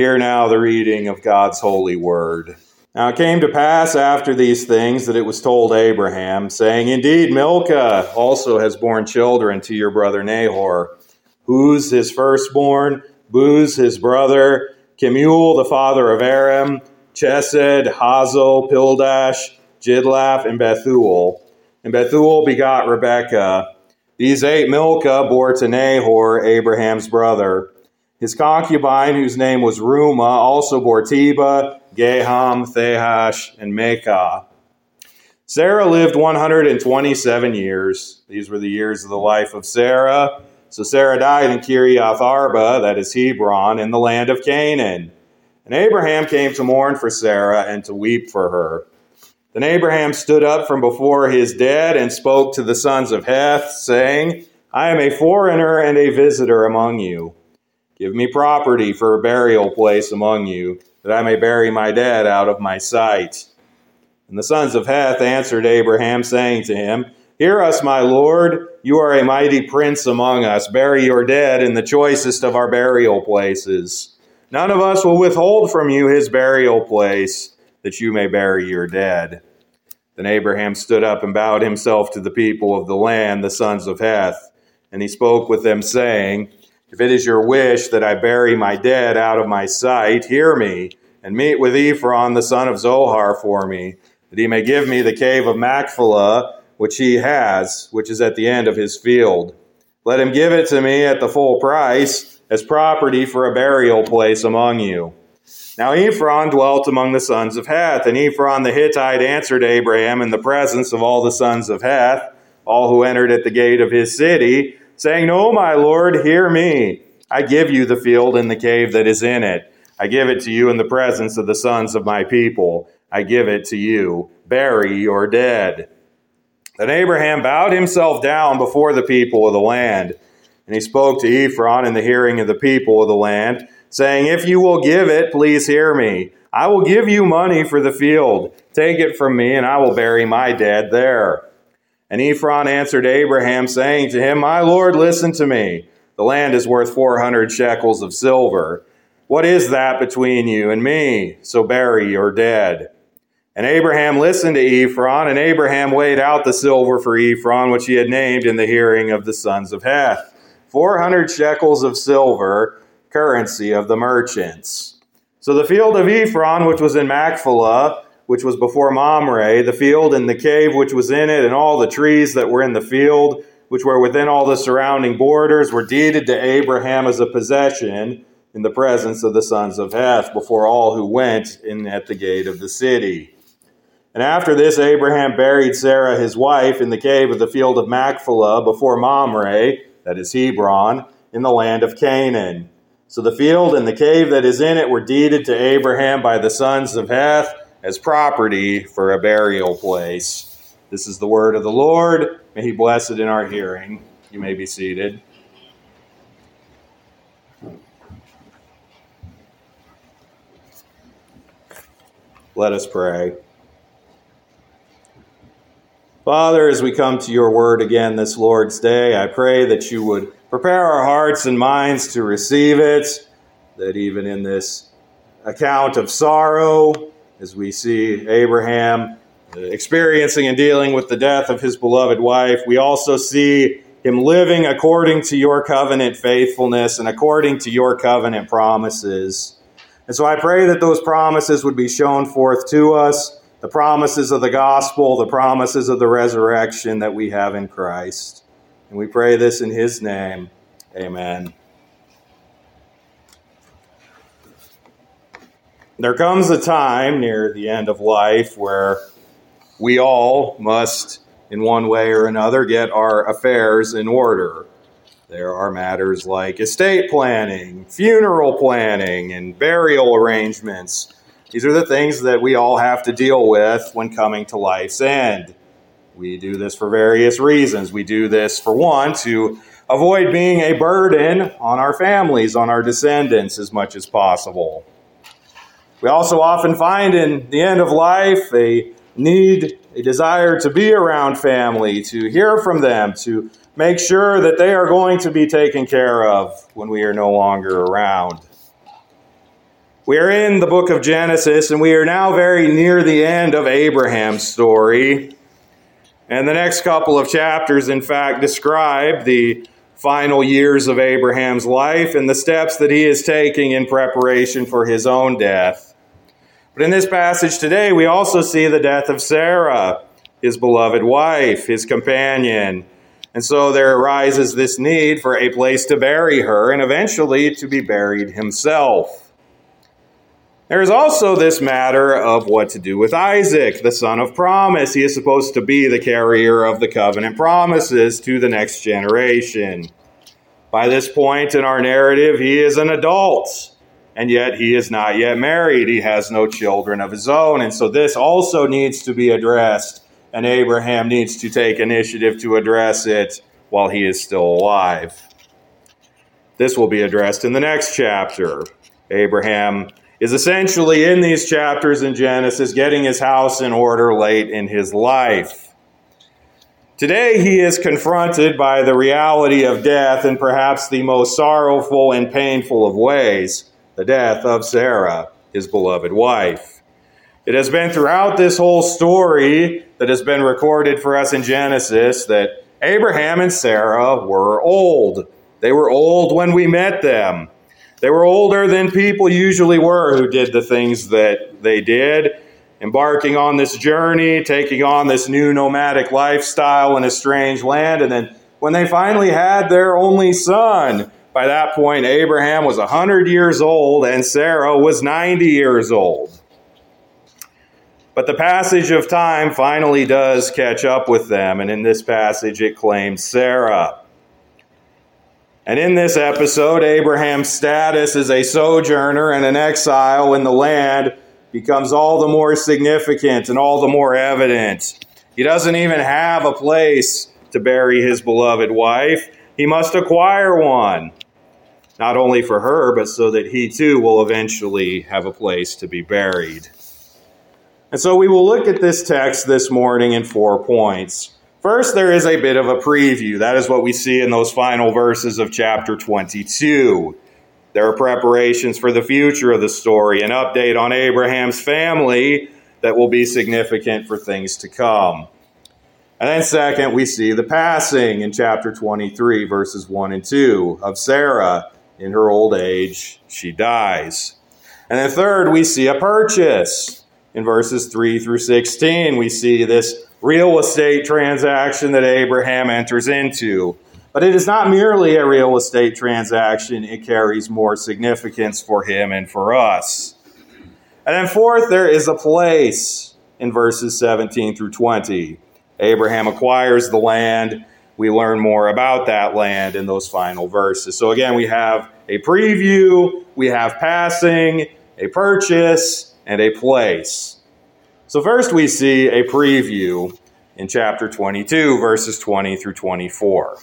Hear now the reading of God's holy word. Now it came to pass after these things that it was told Abraham, saying, Indeed, Milcah also has borne children to your brother Nahor. Huz his firstborn? Buz his brother, Kemuel the father of Aram, Chesed, Hazo, Pildash, Jidlaph, and Bethuel. And Bethuel begot Rebekah. These eight Milcah bore to Nahor, Abraham's brother. His concubine, whose name was Reumah, also bore Tebah, Gaham, Thahash, and Maachah. Sarah lived 127 years. These were the years of the life of Sarah. So Sarah died in Kiriath Arba, that is Hebron, in the land of Canaan. And Abraham came to mourn for Sarah and to weep for her. Then Abraham stood up from before his dead and spoke to the sons of Heth, saying, I am a foreigner and a visitor among you. Give me property for a burial place among you, that I may bury my dead out of my sight. And the sons of Heth answered Abraham, saying to him, Hear us, my Lord. You are a mighty prince among us. Bury your dead in the choicest of our burial places. None of us will withhold from you his burial place, that you may bury your dead. Then Abraham stood up and bowed himself to the people of the land, the sons of Heth. And he spoke with them, saying, if it is your wish that I bury my dead out of my sight, hear me, and meet with Ephron the son of Zohar for me, that he may give me the cave of Machpelah, which he has, which is at the end of his field. Let him give it to me at the full price, as property for a burial place among you. Now Ephron dwelt among the sons of Heth, and Ephron the Hittite answered Abraham in the presence of all the sons of Heth, all who entered at the gate of his city, saying, No, my Lord, hear me. I give you the field and the cave that is in it. I give it to you in the presence of the sons of my people. I give it to you. Bury your dead. Then Abraham bowed himself down before the people of the land. And he spoke to Ephron in the hearing of the people of the land, saying, If you will give it, please hear me. I will give you money for the field. Take it from me, and I will bury my dead there. And Ephron answered Abraham, saying to him, My Lord, listen to me. The land is worth 400 shekels of silver. What is that between you and me? So bury your dead. And Abraham listened to Ephron, and Abraham weighed out the silver for Ephron, which he had named in the hearing of the sons of Heth. 400 shekels of silver, currency of the merchants. So the field of Ephron, which was in Machpelah, which was before Mamre, the field and the cave which was in it, and all the trees that were in the field, which were within all the surrounding borders, were deeded to Abraham as a possession in the presence of the sons of Heth before all who went in at the gate of the city. And after this, Abraham buried Sarah his wife in the cave of the field of Machpelah before Mamre, that is Hebron, in the land of Canaan. So the field and the cave that is in it were deeded to Abraham by the sons of Heth as property for a burial place. This is the word of the Lord. May he bless it in our hearing. You may be seated. Let us pray. Father, as we come to your word again this Lord's Day, I pray that you would prepare our hearts and minds to receive it, that even in this account of sorrow, as we see Abraham uh, experiencing and dealing with the death of his beloved wife. We also see him living according to your covenant faithfulness and according to your covenant promises. And so I pray that those promises would be shown forth to us the promises of the gospel, the promises of the resurrection that we have in Christ. And we pray this in his name. Amen. There comes a time near the end of life where we all must, in one way or another, get our affairs in order. There are matters like estate planning, funeral planning, and burial arrangements. These are the things that we all have to deal with when coming to life's end. We do this for various reasons. We do this, for one, to avoid being a burden on our families, on our descendants, as much as possible. We also often find in the end of life a need, a desire to be around family, to hear from them, to make sure that they are going to be taken care of when we are no longer around. We are in the book of Genesis, and we are now very near the end of Abraham's story. And the next couple of chapters, in fact, describe the final years of Abraham's life and the steps that he is taking in preparation for his own death. But in this passage today, we also see the death of Sarah, his beloved wife, his companion. And so there arises this need for a place to bury her and eventually to be buried himself. There is also this matter of what to do with Isaac, the son of promise. He is supposed to be the carrier of the covenant promises to the next generation. By this point in our narrative, he is an adult, and yet he is not yet married. He has no children of his own. And so this also needs to be addressed, and Abraham needs to take initiative to address it while he is still alive. This will be addressed in the next chapter. Abraham is essentially in these chapters in Genesis getting his house in order late in his life. Today, he is confronted by the reality of death in perhaps the most sorrowful and painful of ways the death of Sarah, his beloved wife. It has been throughout this whole story that has been recorded for us in Genesis that Abraham and Sarah were old. They were old when we met them. They were older than people usually were who did the things that they did, embarking on this journey, taking on this new nomadic lifestyle in a strange land. And then when they finally had their only son, by that point, Abraham was 100 years old and Sarah was 90 years old. But the passage of time finally does catch up with them, and in this passage it claims Sarah. And in this episode, Abraham's status as a sojourner and an exile in the land becomes all the more significant and all the more evident. He doesn't even have a place to bury his beloved wife, he must acquire one. Not only for her, but so that he too will eventually have a place to be buried. And so we will look at this text this morning in four points. First, there is a bit of a preview. That is what we see in those final verses of chapter 22. There are preparations for the future of the story, an update on Abraham's family that will be significant for things to come. And then, second, we see the passing in chapter 23, verses 1 and 2 of Sarah. In her old age, she dies. And then, third, we see a purchase. In verses 3 through 16, we see this real estate transaction that Abraham enters into. But it is not merely a real estate transaction, it carries more significance for him and for us. And then, fourth, there is a place in verses 17 through 20. Abraham acquires the land. We learn more about that land in those final verses. So, again, we have a preview, we have passing, a purchase, and a place. So, first we see a preview in chapter 22, verses 20 through 24.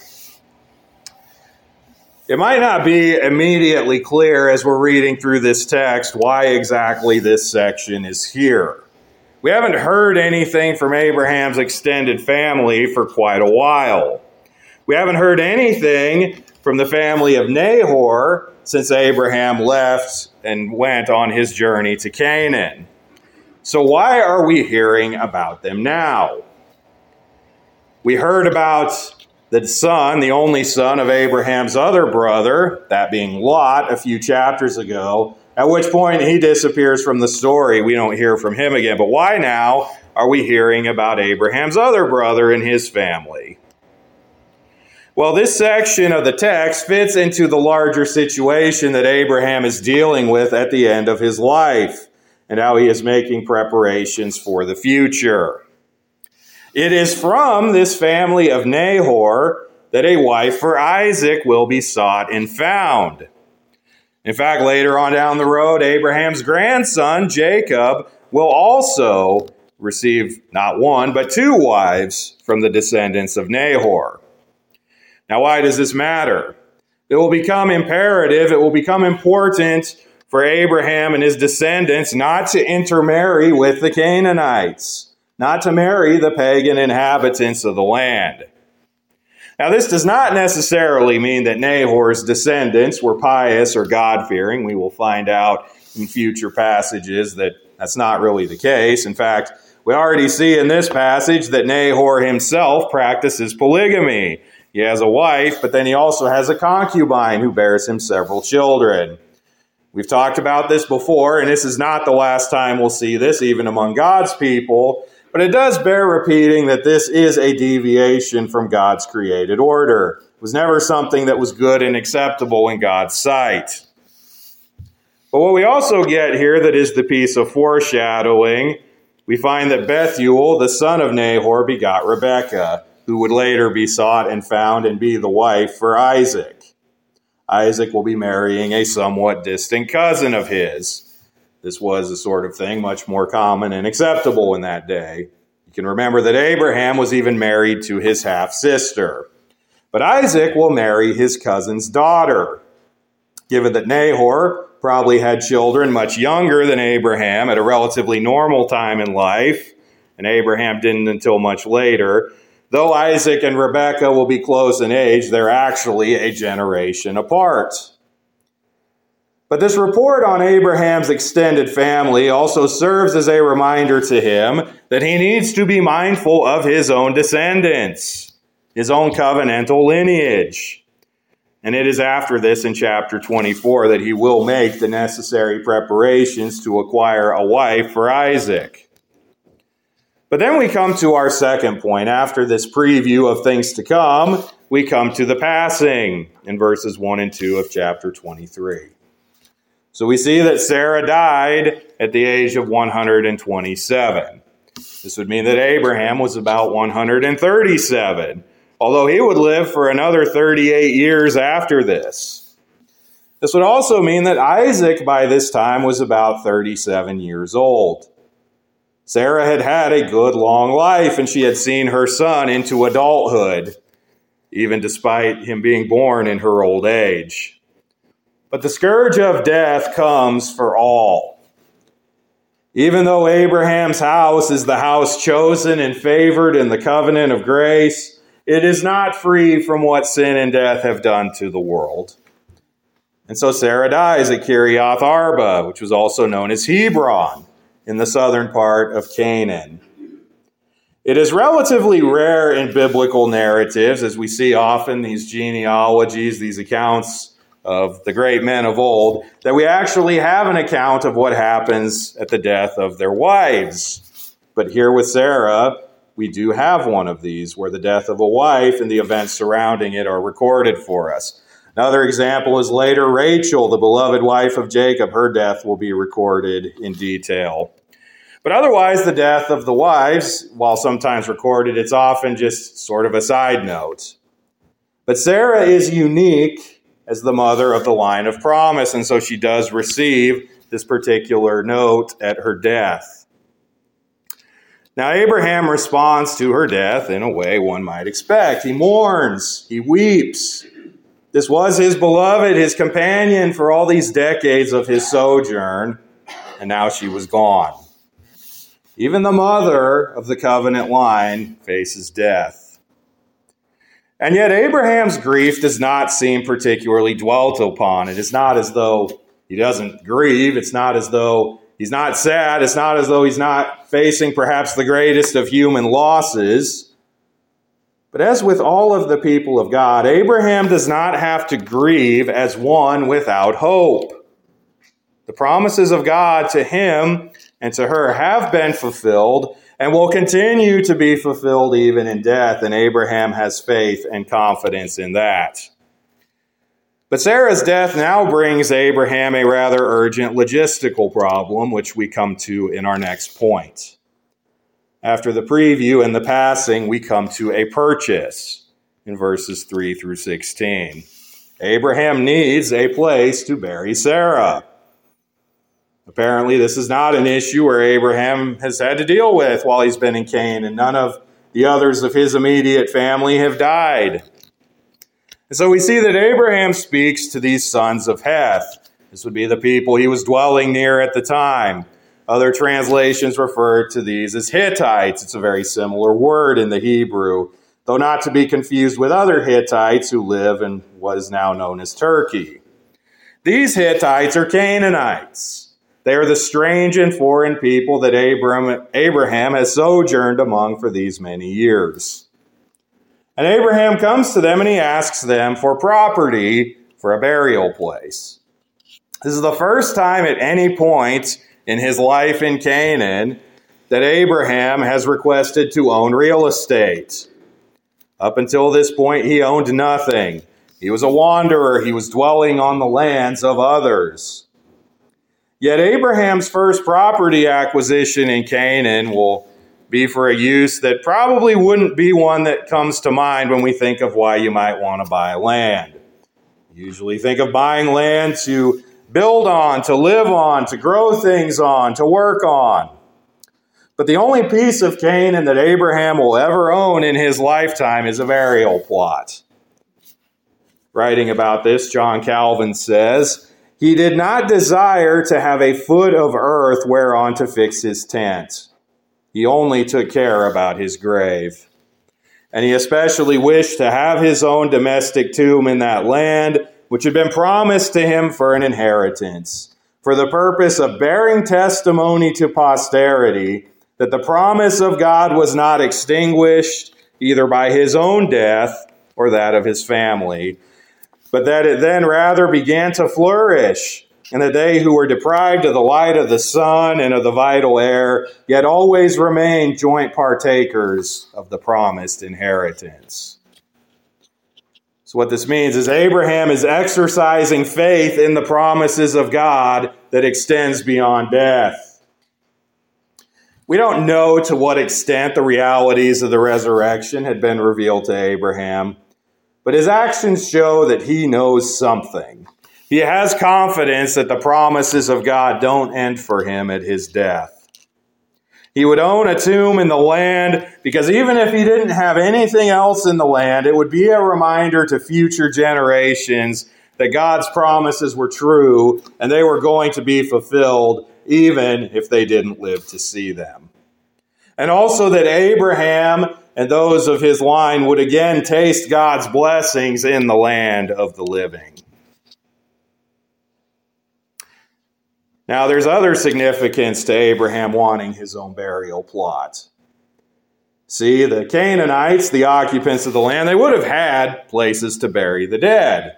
It might not be immediately clear as we're reading through this text why exactly this section is here. We haven't heard anything from Abraham's extended family for quite a while. We haven't heard anything from the family of Nahor since Abraham left and went on his journey to Canaan. So, why are we hearing about them now? We heard about the son, the only son of Abraham's other brother, that being Lot, a few chapters ago, at which point he disappears from the story. We don't hear from him again. But why now are we hearing about Abraham's other brother and his family? Well, this section of the text fits into the larger situation that Abraham is dealing with at the end of his life and how he is making preparations for the future. It is from this family of Nahor that a wife for Isaac will be sought and found. In fact, later on down the road, Abraham's grandson, Jacob, will also receive not one, but two wives from the descendants of Nahor. Now, why does this matter? It will become imperative, it will become important for Abraham and his descendants not to intermarry with the Canaanites, not to marry the pagan inhabitants of the land. Now, this does not necessarily mean that Nahor's descendants were pious or God fearing. We will find out in future passages that that's not really the case. In fact, we already see in this passage that Nahor himself practices polygamy. He has a wife, but then he also has a concubine who bears him several children. We've talked about this before, and this is not the last time we'll see this, even among God's people. But it does bear repeating that this is a deviation from God's created order. It was never something that was good and acceptable in God's sight. But what we also get here that is the piece of foreshadowing, we find that Bethuel, the son of Nahor, begot Rebekah, who would later be sought and found and be the wife for Isaac. Isaac will be marrying a somewhat distant cousin of his. This was a sort of thing much more common and acceptable in that day. You can remember that Abraham was even married to his half sister. But Isaac will marry his cousin's daughter. Given that Nahor probably had children much younger than Abraham at a relatively normal time in life, and Abraham didn't until much later, though Isaac and Rebekah will be close in age, they're actually a generation apart. But this report on Abraham's extended family also serves as a reminder to him that he needs to be mindful of his own descendants, his own covenantal lineage. And it is after this in chapter 24 that he will make the necessary preparations to acquire a wife for Isaac. But then we come to our second point. After this preview of things to come, we come to the passing in verses 1 and 2 of chapter 23. So we see that Sarah died at the age of 127. This would mean that Abraham was about 137, although he would live for another 38 years after this. This would also mean that Isaac by this time was about 37 years old. Sarah had had a good long life and she had seen her son into adulthood, even despite him being born in her old age. But the scourge of death comes for all. Even though Abraham's house is the house chosen and favored in the covenant of grace, it is not free from what sin and death have done to the world. And so Sarah dies at Kiriath Arba, which was also known as Hebron, in the southern part of Canaan. It is relatively rare in biblical narratives, as we see often these genealogies, these accounts of the great men of old, that we actually have an account of what happens at the death of their wives. But here with Sarah, we do have one of these where the death of a wife and the events surrounding it are recorded for us. Another example is later Rachel, the beloved wife of Jacob. Her death will be recorded in detail. But otherwise, the death of the wives, while sometimes recorded, it's often just sort of a side note. But Sarah is unique as the mother of the line of promise. And so she does receive this particular note at her death. Now, Abraham responds to her death in a way one might expect. He mourns, he weeps. This was his beloved, his companion for all these decades of his sojourn, and now she was gone. Even the mother of the covenant line faces death. And yet, Abraham's grief does not seem particularly dwelt upon. It is not as though he doesn't grieve. It's not as though he's not sad. It's not as though he's not facing perhaps the greatest of human losses. But as with all of the people of God, Abraham does not have to grieve as one without hope. The promises of God to him and to her have been fulfilled, and will continue to be fulfilled even in death. And Abraham has faith and confidence in that. But Sarah's death now brings Abraham a rather urgent logistical problem, which we come to in our next point. After the preview and the passing, we come to a purchase in verses 3 through 16. Abraham needs a place to bury Sarah. Apparently, this is not an issue where Abraham has had to deal with while he's been in Canaan, and none of the others of his immediate family have died. And so we see that Abraham speaks to these sons of Heth. This would be the people he was dwelling near at the time. Other translations refer to these as Hittites. It's a very similar word in the Hebrew, though not to be confused with other Hittites who live in what is now known as Turkey. These Hittites are Canaanites. They are the strange and foreign people that Abraham has sojourned among for these many years. And Abraham comes to them and he asks them for property for a burial place. This is the first time at any point in his life in Canaan that Abraham has requested to own real estate. Up until this point, he owned nothing. He was a wanderer, he was dwelling on the lands of others. Yet Abraham's first property acquisition in Canaan will be for a use that probably wouldn't be one that comes to mind when we think of why you might want to buy land. Usually think of buying land to build on, to live on, to grow things on, to work on. But the only piece of Canaan that Abraham will ever own in his lifetime is a burial plot. Writing about this, John Calvin says, He did not desire to have a foot of earth whereon to fix his tent. He only took care about his grave. And he especially wished to have his own domestic tomb in that land, which had been promised to him for an inheritance, for the purpose of bearing testimony to posterity that the promise of God was not extinguished either by his own death or that of his family, but that it then rather began to flourish and that they who were deprived of the light of the sun and of the vital air, yet always remained joint partakers of the promised inheritance. So, what this means is Abraham is exercising faith in the promises of God that extends beyond death. We don't know to what extent the realities of the resurrection had been revealed to Abraham, but his actions show that he knows something. He has confidence that the promises of God don't end for him at his death. He would own a tomb in the land because even if he didn't have anything else in the land, it would be a reminder to future generations that God's promises were true and they were going to be fulfilled even if they didn't live to see them. And also that Abraham and those of his line would again taste God's blessings in the land of the living. Now, there's other significance to Abraham wanting his own burial plot. See, the Canaanites, the occupants of the land, they would have had places to bury the dead.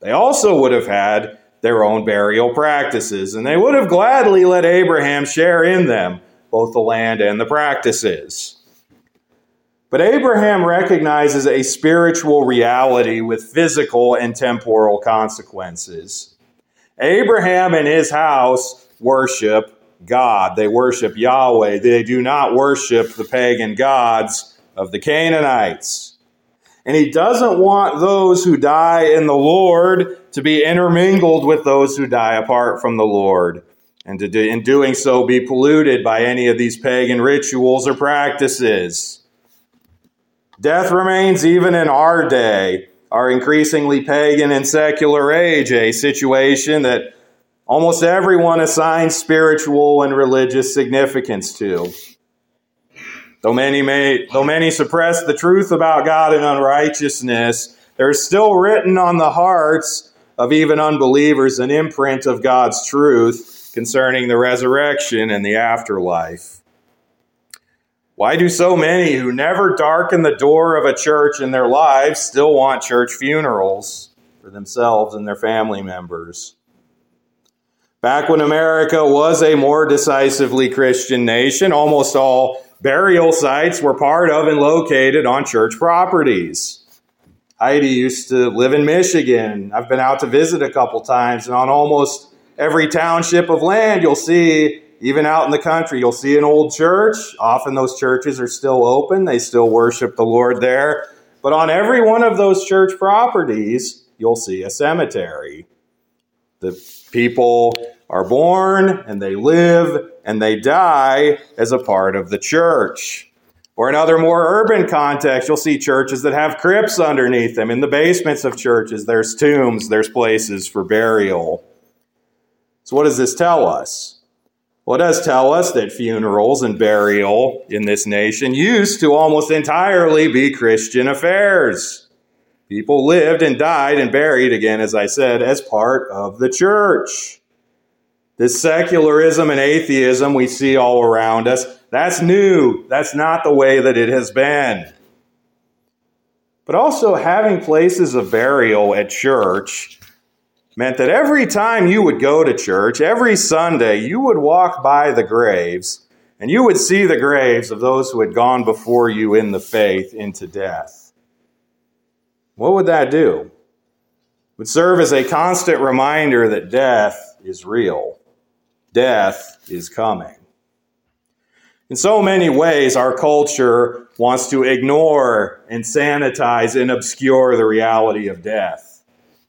They also would have had their own burial practices, and they would have gladly let Abraham share in them, both the land and the practices. But Abraham recognizes a spiritual reality with physical and temporal consequences. Abraham and his house worship God. They worship Yahweh. They do not worship the pagan gods of the Canaanites. And he doesn't want those who die in the Lord to be intermingled with those who die apart from the Lord, and to do, in doing so be polluted by any of these pagan rituals or practices. Death remains even in our day our increasingly pagan and secular age, a situation that almost everyone assigns spiritual and religious significance to. Though many may, though many suppress the truth about God and unrighteousness, there is still written on the hearts of even unbelievers an imprint of God's truth concerning the resurrection and the afterlife. Why do so many who never darken the door of a church in their lives still want church funerals for themselves and their family members? Back when America was a more decisively Christian nation, almost all burial sites were part of and located on church properties. Heidi used to live in Michigan. I've been out to visit a couple times, and on almost every township of land, you'll see even out in the country, you'll see an old church. Often those churches are still open, they still worship the Lord there. But on every one of those church properties, you'll see a cemetery. The people are born and they live and they die as a part of the church. Or in other more urban contexts, you'll see churches that have crypts underneath them. In the basements of churches, there's tombs, there's places for burial. So, what does this tell us? Well, it does tell us that funerals and burial in this nation used to almost entirely be Christian affairs. People lived and died and buried, again, as I said, as part of the church. This secularism and atheism we see all around us, that's new. That's not the way that it has been. But also, having places of burial at church meant that every time you would go to church, every Sunday, you would walk by the graves and you would see the graves of those who had gone before you in the faith into death. What would that do? It would serve as a constant reminder that death is real death is coming. In so many ways, our culture wants to ignore and sanitize and obscure the reality of death.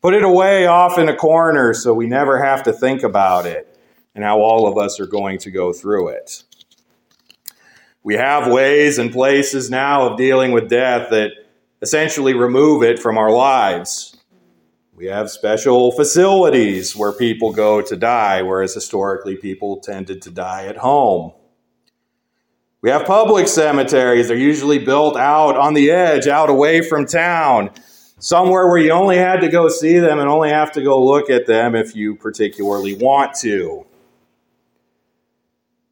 Put it away off in a corner so we never have to think about it and how all of us are going to go through it. We have ways and places now of dealing with death that essentially remove it from our lives. We have special facilities where people go to die, whereas historically people tended to die at home. We have public cemeteries. They're usually built out on the edge, out away from town, somewhere where you only had to go see them and only have to go look at them if you particularly want to.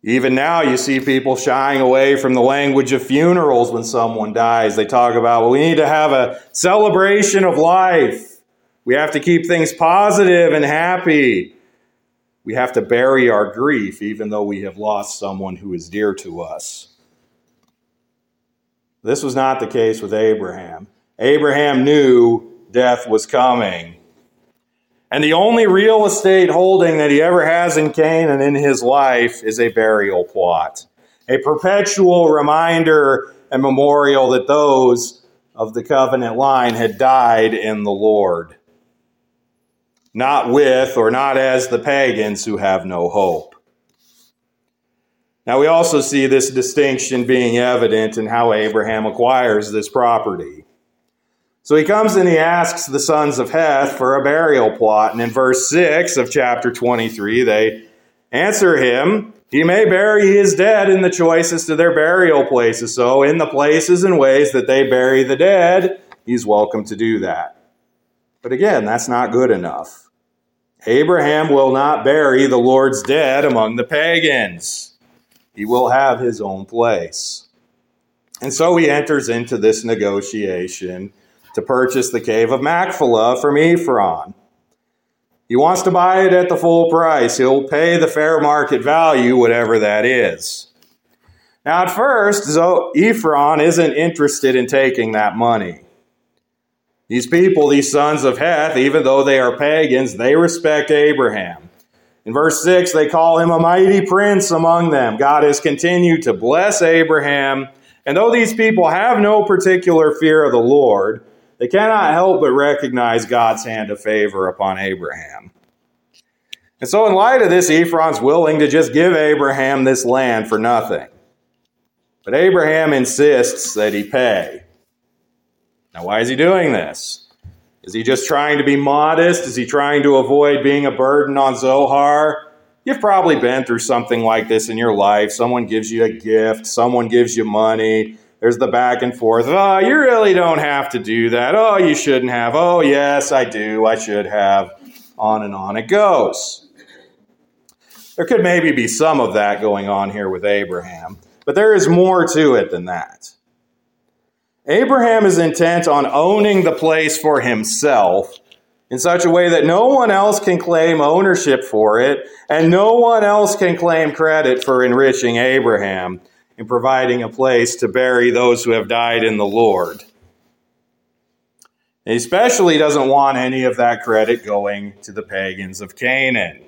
Even now, you see people shying away from the language of funerals when someone dies. They talk about, well, we need to have a celebration of life. We have to keep things positive and happy. We have to bury our grief, even though we have lost someone who is dear to us. This was not the case with Abraham. Abraham knew death was coming. And the only real estate holding that he ever has in Canaan in his life is a burial plot, a perpetual reminder and memorial that those of the covenant line had died in the Lord not with or not as the pagans who have no hope. Now, we also see this distinction being evident in how Abraham acquires this property. So he comes and he asks the sons of Heth for a burial plot. And in verse 6 of chapter 23, they answer him, He may bury his dead in the choicest of their burial places. So, in the places and ways that they bury the dead, he's welcome to do that. But again, that's not good enough. Abraham will not bury the Lord's dead among the pagans. He will have his own place. And so he enters into this negotiation to purchase the cave of Machpelah from Ephron. He wants to buy it at the full price. He'll pay the fair market value, whatever that is. Now, at first, Ephron isn't interested in taking that money. These people, these sons of Heth, even though they are pagans, they respect Abraham. In verse 6, they call him a mighty prince among them. God has continued to bless Abraham. And though these people have no particular fear of the Lord, they cannot help but recognize God's hand of favor upon Abraham. And so, in light of this, Ephron's willing to just give Abraham this land for nothing. But Abraham insists that he pay. Now, why is he doing this? Is he just trying to be modest? Is he trying to avoid being a burden on Zohar? You've probably been through something like this in your life. Someone gives you a gift, someone gives you money. There's the back and forth. Oh, you really don't have to do that. Oh, you shouldn't have. Oh, yes, I do. I should have. On and on it goes. There could maybe be some of that going on here with Abraham, but there is more to it than that. Abraham is intent on owning the place for himself in such a way that no one else can claim ownership for it, and no one else can claim credit for enriching Abraham in providing a place to bury those who have died in the Lord. He especially doesn't want any of that credit going to the pagans of Canaan.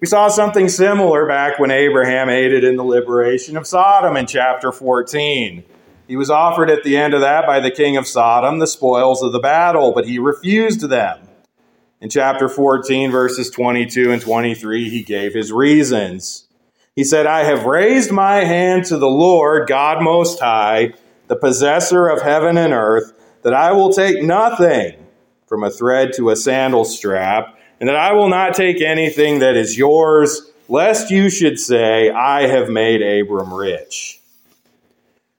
We saw something similar back when Abraham aided in the liberation of Sodom in chapter 14. He was offered at the end of that by the king of Sodom the spoils of the battle, but he refused them. In chapter 14, verses 22 and 23, he gave his reasons. He said, I have raised my hand to the Lord, God Most High, the possessor of heaven and earth, that I will take nothing from a thread to a sandal strap, and that I will not take anything that is yours, lest you should say, I have made Abram rich.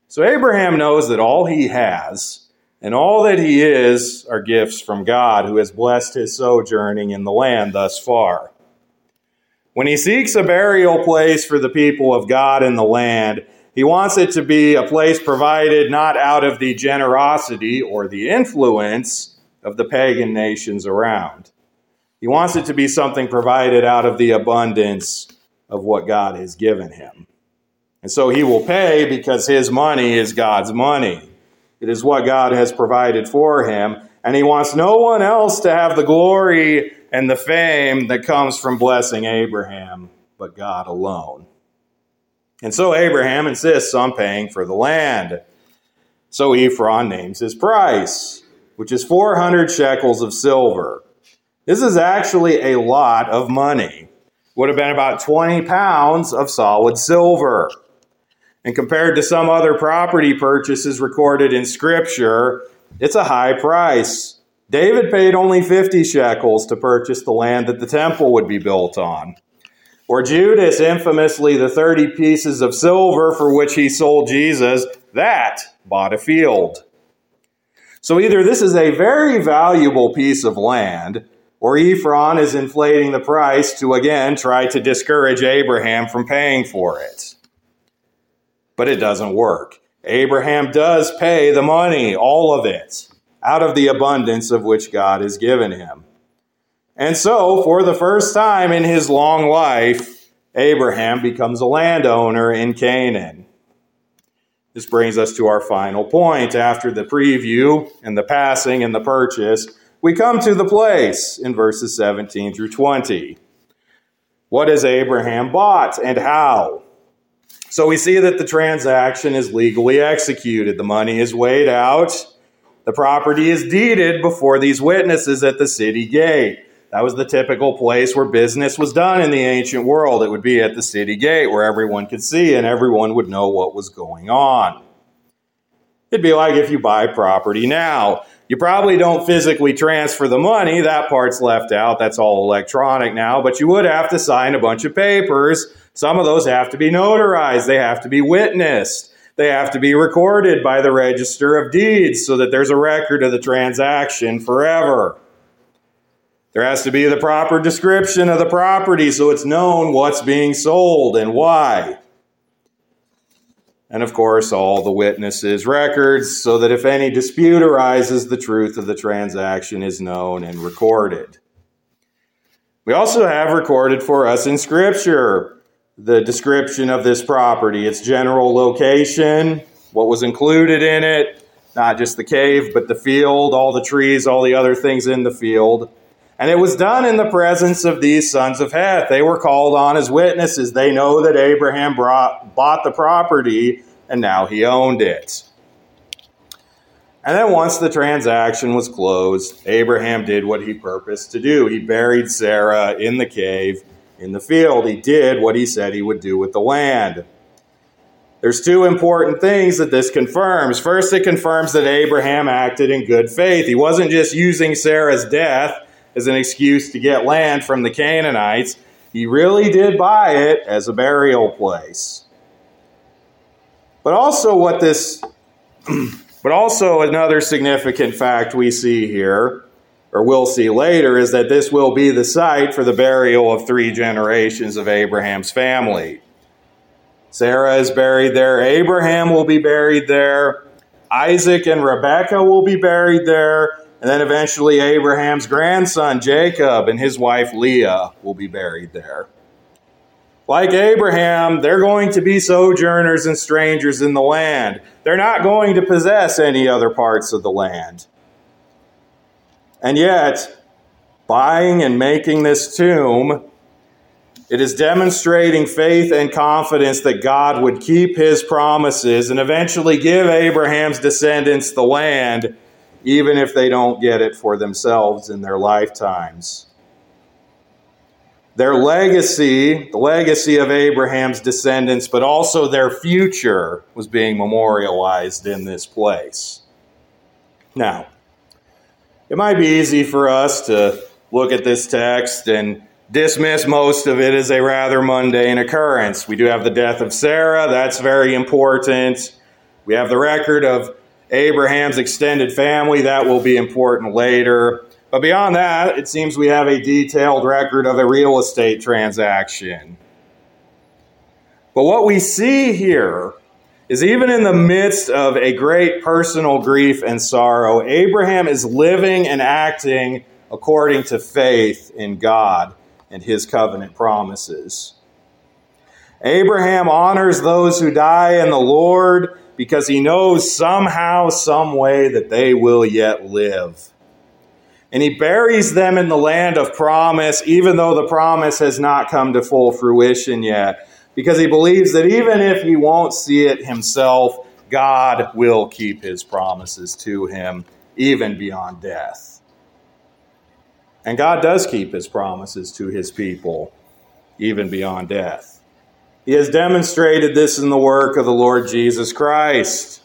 So Abraham knows that all he has and all that he is are gifts from God, who has blessed his sojourning in the land thus far. When he seeks a burial place for the people of God in the land, he wants it to be a place provided not out of the generosity or the influence of the pagan nations around. He wants it to be something provided out of the abundance of what God has given him. And so he will pay because his money is God's money. It is what God has provided for him. And he wants no one else to have the glory and the fame that comes from blessing Abraham, but God alone. And so Abraham insists on paying for the land. So Ephron names his price, which is 400 shekels of silver. This is actually a lot of money. Would have been about 20 pounds of solid silver. And compared to some other property purchases recorded in Scripture, it's a high price. David paid only 50 shekels to purchase the land that the temple would be built on. Or Judas, infamously, the 30 pieces of silver for which he sold Jesus, that bought a field. So either this is a very valuable piece of land, or Ephron is inflating the price to again try to discourage Abraham from paying for it. But it doesn't work. Abraham does pay the money, all of it, out of the abundance of which God has given him. And so, for the first time in his long life, Abraham becomes a landowner in Canaan. This brings us to our final point. After the preview and the passing and the purchase, we come to the place in verses 17 through 20. What has Abraham bought and how? So we see that the transaction is legally executed. The money is weighed out. The property is deeded before these witnesses at the city gate. That was the typical place where business was done in the ancient world. It would be at the city gate where everyone could see and everyone would know what was going on. It'd be like if you buy property now. You probably don't physically transfer the money. That part's left out. That's all electronic now. But you would have to sign a bunch of papers. Some of those have to be notarized, they have to be witnessed. They have to be recorded by the Register of Deeds so that there's a record of the transaction forever. There has to be the proper description of the property so it's known what's being sold and why. And of course, all the witnesses' records so that if any dispute arises, the truth of the transaction is known and recorded. We also have recorded for us in Scripture the description of this property, its general location, what was included in it, not just the cave, but the field, all the trees, all the other things in the field and it was done in the presence of these sons of Heth. They were called on as witnesses. They know that Abraham brought, bought the property and now he owned it. And then once the transaction was closed, Abraham did what he purposed to do. He buried Sarah in the cave in the field. He did what he said he would do with the land. There's two important things that this confirms. First, it confirms that Abraham acted in good faith. He wasn't just using Sarah's death as an excuse to get land from the Canaanites. He really did buy it as a burial place. But also, what this, but also another significant fact we see here, or we'll see later, is that this will be the site for the burial of three generations of Abraham's family. Sarah is buried there, Abraham will be buried there, Isaac and Rebekah will be buried there, and then eventually, Abraham's grandson, Jacob, and his wife, Leah, will be buried there. Like Abraham, they're going to be sojourners and strangers in the land. They're not going to possess any other parts of the land. And yet, buying and making this tomb It is demonstrating faith and confidence that God would keep his promises and eventually give Abraham's descendants the land, even if they don't get it for themselves in their lifetimes. Their legacy, the legacy of Abraham's descendants, but also their future, was being memorialized in this place. Now, it might be easy for us to look at this text and dismiss most of it as a rather mundane occurrence. We do have the death of Sarah, that's very important. We have the record of Abraham's extended family, that will be important later. But beyond that, it seems we have a detailed record of a real estate transaction. But what we see here is even in the midst of a great personal grief and sorrow, Abraham is living and acting according to faith in God and his covenant promises. Abraham honors those who die in the Lord because he knows somehow, some way that they will yet live. And he buries them in the land of promise, even though the promise has not come to full fruition yet, because he believes that even if he won't see it himself, God will keep his promises to him, even beyond death. And God does keep his promises to his people, even beyond death. He has demonstrated this in the work of the Lord Jesus Christ.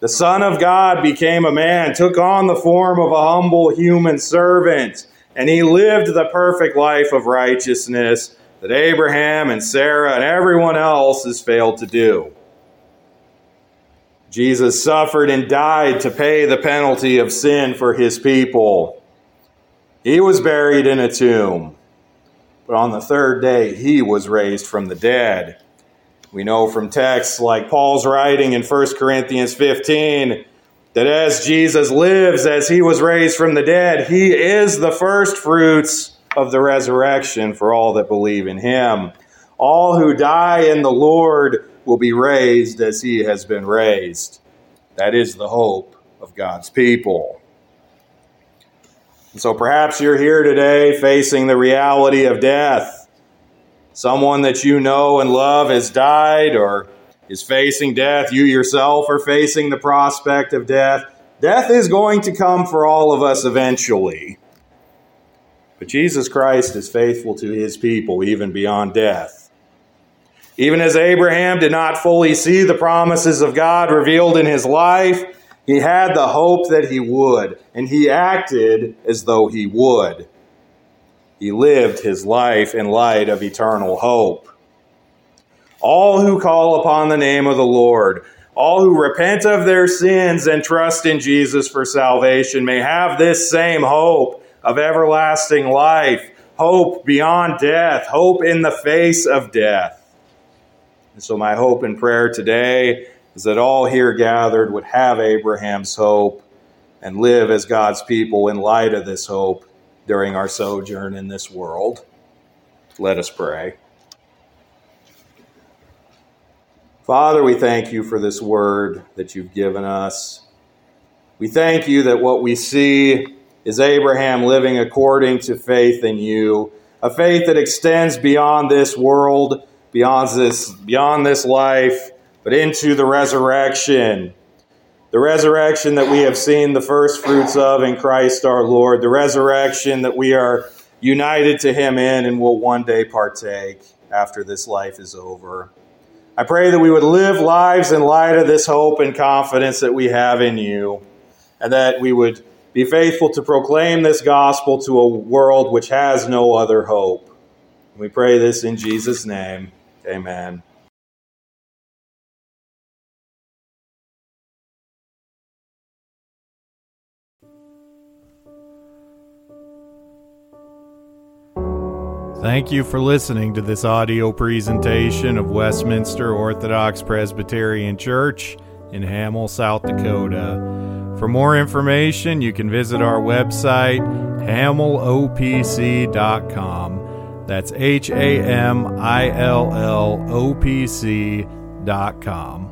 The Son of God became a man, took on the form of a humble human servant, and he lived the perfect life of righteousness that Abraham and Sarah and everyone else has failed to do. Jesus suffered and died to pay the penalty of sin for his people. He was buried in a tomb, but on the third day he was raised from the dead. We know from texts like Paul's writing in 1 Corinthians 15 that as Jesus lives, as he was raised from the dead, he is the first fruits of the resurrection for all that believe in him. All who die in the Lord will be raised as he has been raised. That is the hope of God's people. And so perhaps you're here today facing the reality of death. Someone that you know and love has died or is facing death. You yourself are facing the prospect of death. Death is going to come for all of us eventually. But Jesus Christ is faithful to his people even beyond death. Even as Abraham did not fully see the promises of God revealed in his life, he had the hope that he would, and he acted as though he would. He lived his life in light of eternal hope. All who call upon the name of the Lord, all who repent of their sins and trust in Jesus for salvation, may have this same hope of everlasting life, hope beyond death, hope in the face of death. And so, my hope and prayer today is that all here gathered would have Abraham's hope and live as God's people in light of this hope during our sojourn in this world. Let us pray. Father, we thank you for this word that you've given us. We thank you that what we see is Abraham living according to faith in you, a faith that extends beyond this world, beyond this, beyond this life, but into the resurrection. The resurrection that we have seen the first fruits of in Christ our Lord, the resurrection that we are united to Him in and will one day partake after this life is over. I pray that we would live lives in light of this hope and confidence that we have in you, and that we would be faithful to proclaim this gospel to a world which has no other hope. We pray this in Jesus' name. Amen. Thank you for listening to this audio presentation of Westminster Orthodox Presbyterian Church in Hamill, South Dakota. For more information, you can visit our website, hamillopc.com. That's H A M I L L O P C.com.